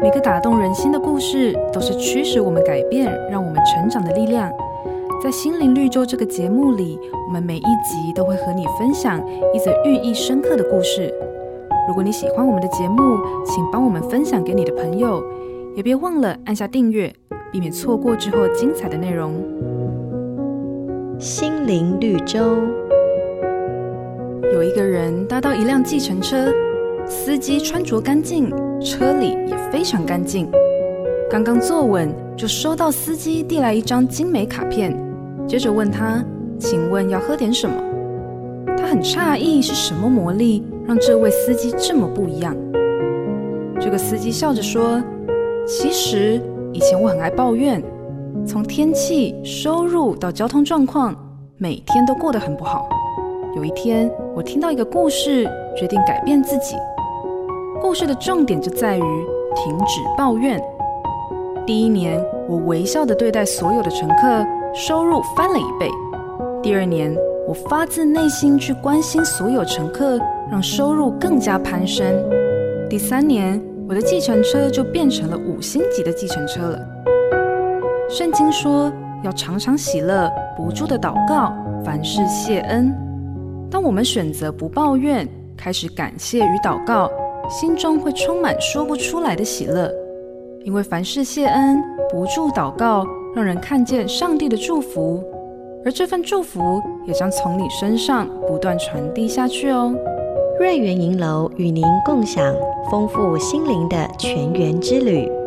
每个打动人心的故事，都是驱使我们改变、让我们成长的力量。在心灵绿洲这个节目里，我们每一集都会和你分享一则寓意深刻的故事。如果你喜欢我们的节目，请帮我们分享给你的朋友，也别忘了按下订阅，避免错过之后精彩的内容。心灵绿洲。有一个人搭到一辆计程车，司机穿着干净，车里也非常干净。刚刚坐稳，就收到司机递来一张精美卡片。接着问他：“请问要喝点什么？”他很诧异，是什么魔力让这位司机这么不一样？这个司机笑着说：“其实以前我很爱抱怨，从天气、收入到交通状况，每天都过得很不好。有一天，我听到一个故事，决定改变自己。故事的重点就在于停止抱怨。第一年，我微笑地对待所有的乘客。”收入翻了一倍。第二年，我发自内心去关心所有乘客，让收入更加攀升。第三年，我的计程车就变成了五星级的计程车了。圣经说要常常喜乐，不住的祷告，凡事谢恩。当我们选择不抱怨，开始感谢与祷告，心中会充满说不出来的喜乐，因为凡事谢恩，不住祷告。让人看见上帝的祝福，而这份祝福也将从你身上不断传递下去哦。瑞园银楼与您共享丰富心灵的全员之旅。